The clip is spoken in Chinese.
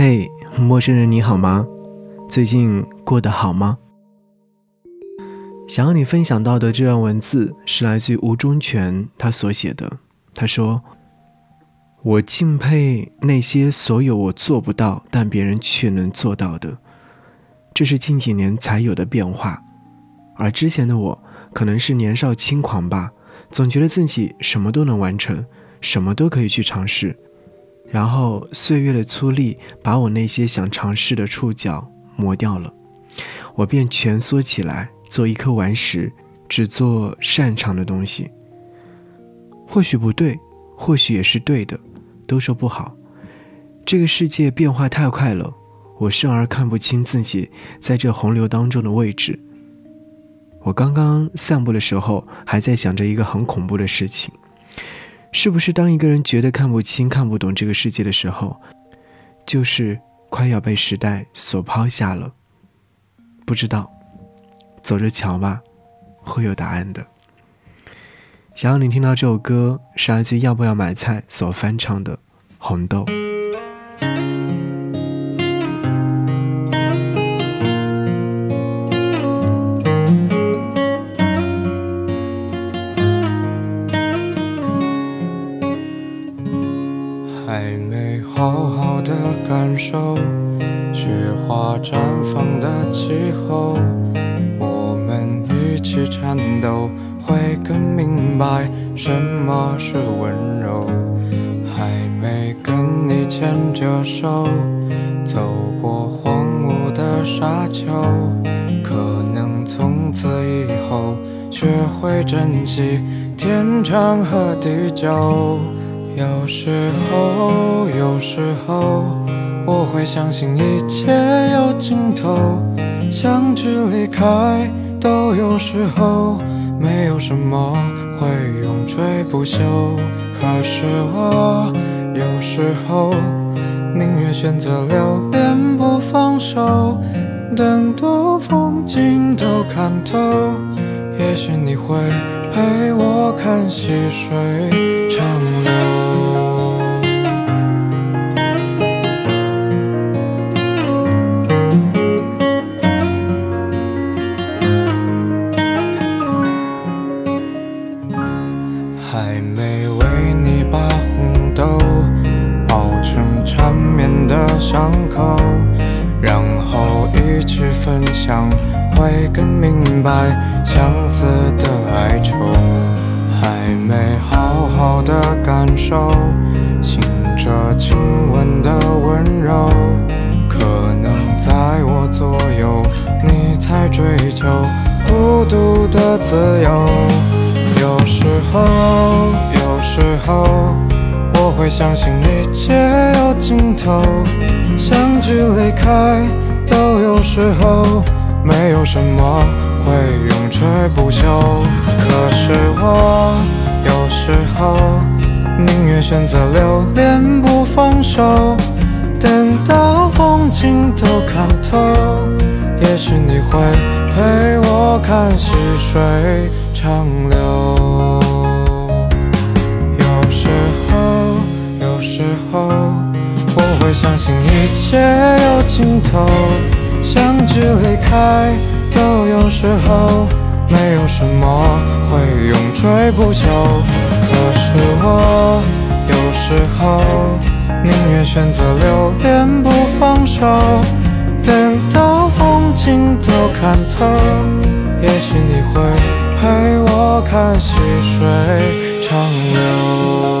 嘿，陌生人你好吗？最近过得好吗？想要你分享到的这段文字是来自于吴忠全他所写的。他说：“我敬佩那些所有我做不到但别人却能做到的，这是近几年才有的变化。而之前的我可能是年少轻狂吧，总觉得自己什么都能完成，什么都可以去尝试。”然后岁月的粗砺把我那些想尝试的触角磨掉了，我便蜷缩起来做一颗顽石，只做擅长的东西。或许不对，或许也是对的，都说不好。这个世界变化太快了，我甚而看不清自己在这洪流当中的位置。我刚刚散步的时候，还在想着一个很恐怖的事情。是不是当一个人觉得看不清、看不懂这个世界的时候，就是快要被时代所抛下了？不知道，走着瞧吧，会有答案的。想要你听到这首歌，是来自要不要买菜所翻唱的《红豆》。还没好好的感受雪花绽放的气候，我们一起颤抖，会更明白什么是温柔。还没跟你牵着手，走过荒芜的沙丘，可能从此以后学会珍惜天长和地久。有时候，有时候，我会相信一切有尽头，相聚离开都有时候，没有什么会永垂不朽。可是我有时候宁愿选择留恋不放手，等到风景都看透，也许你会陪我看细水长流。还没为你把红豆熬成缠绵的伤口，然后一起分享，会更明白相思的哀愁。还没好好的感受醒着亲吻的温柔，可能在我左右，你才追求孤独的自由。有时候，有时候，我会相信一切有尽头，相聚离开都有时候，没有什么会永垂不朽。可是我有时候宁愿选择留恋不放手，等到风景都看透，也许你会陪我看细水长流。有时候，有时候，我会相信一切有尽头，相聚离开都有时候，没有什么会永垂不朽。可是我有时候宁愿选择留恋不放手，等到风景都看透，也许你会陪我看细水长流。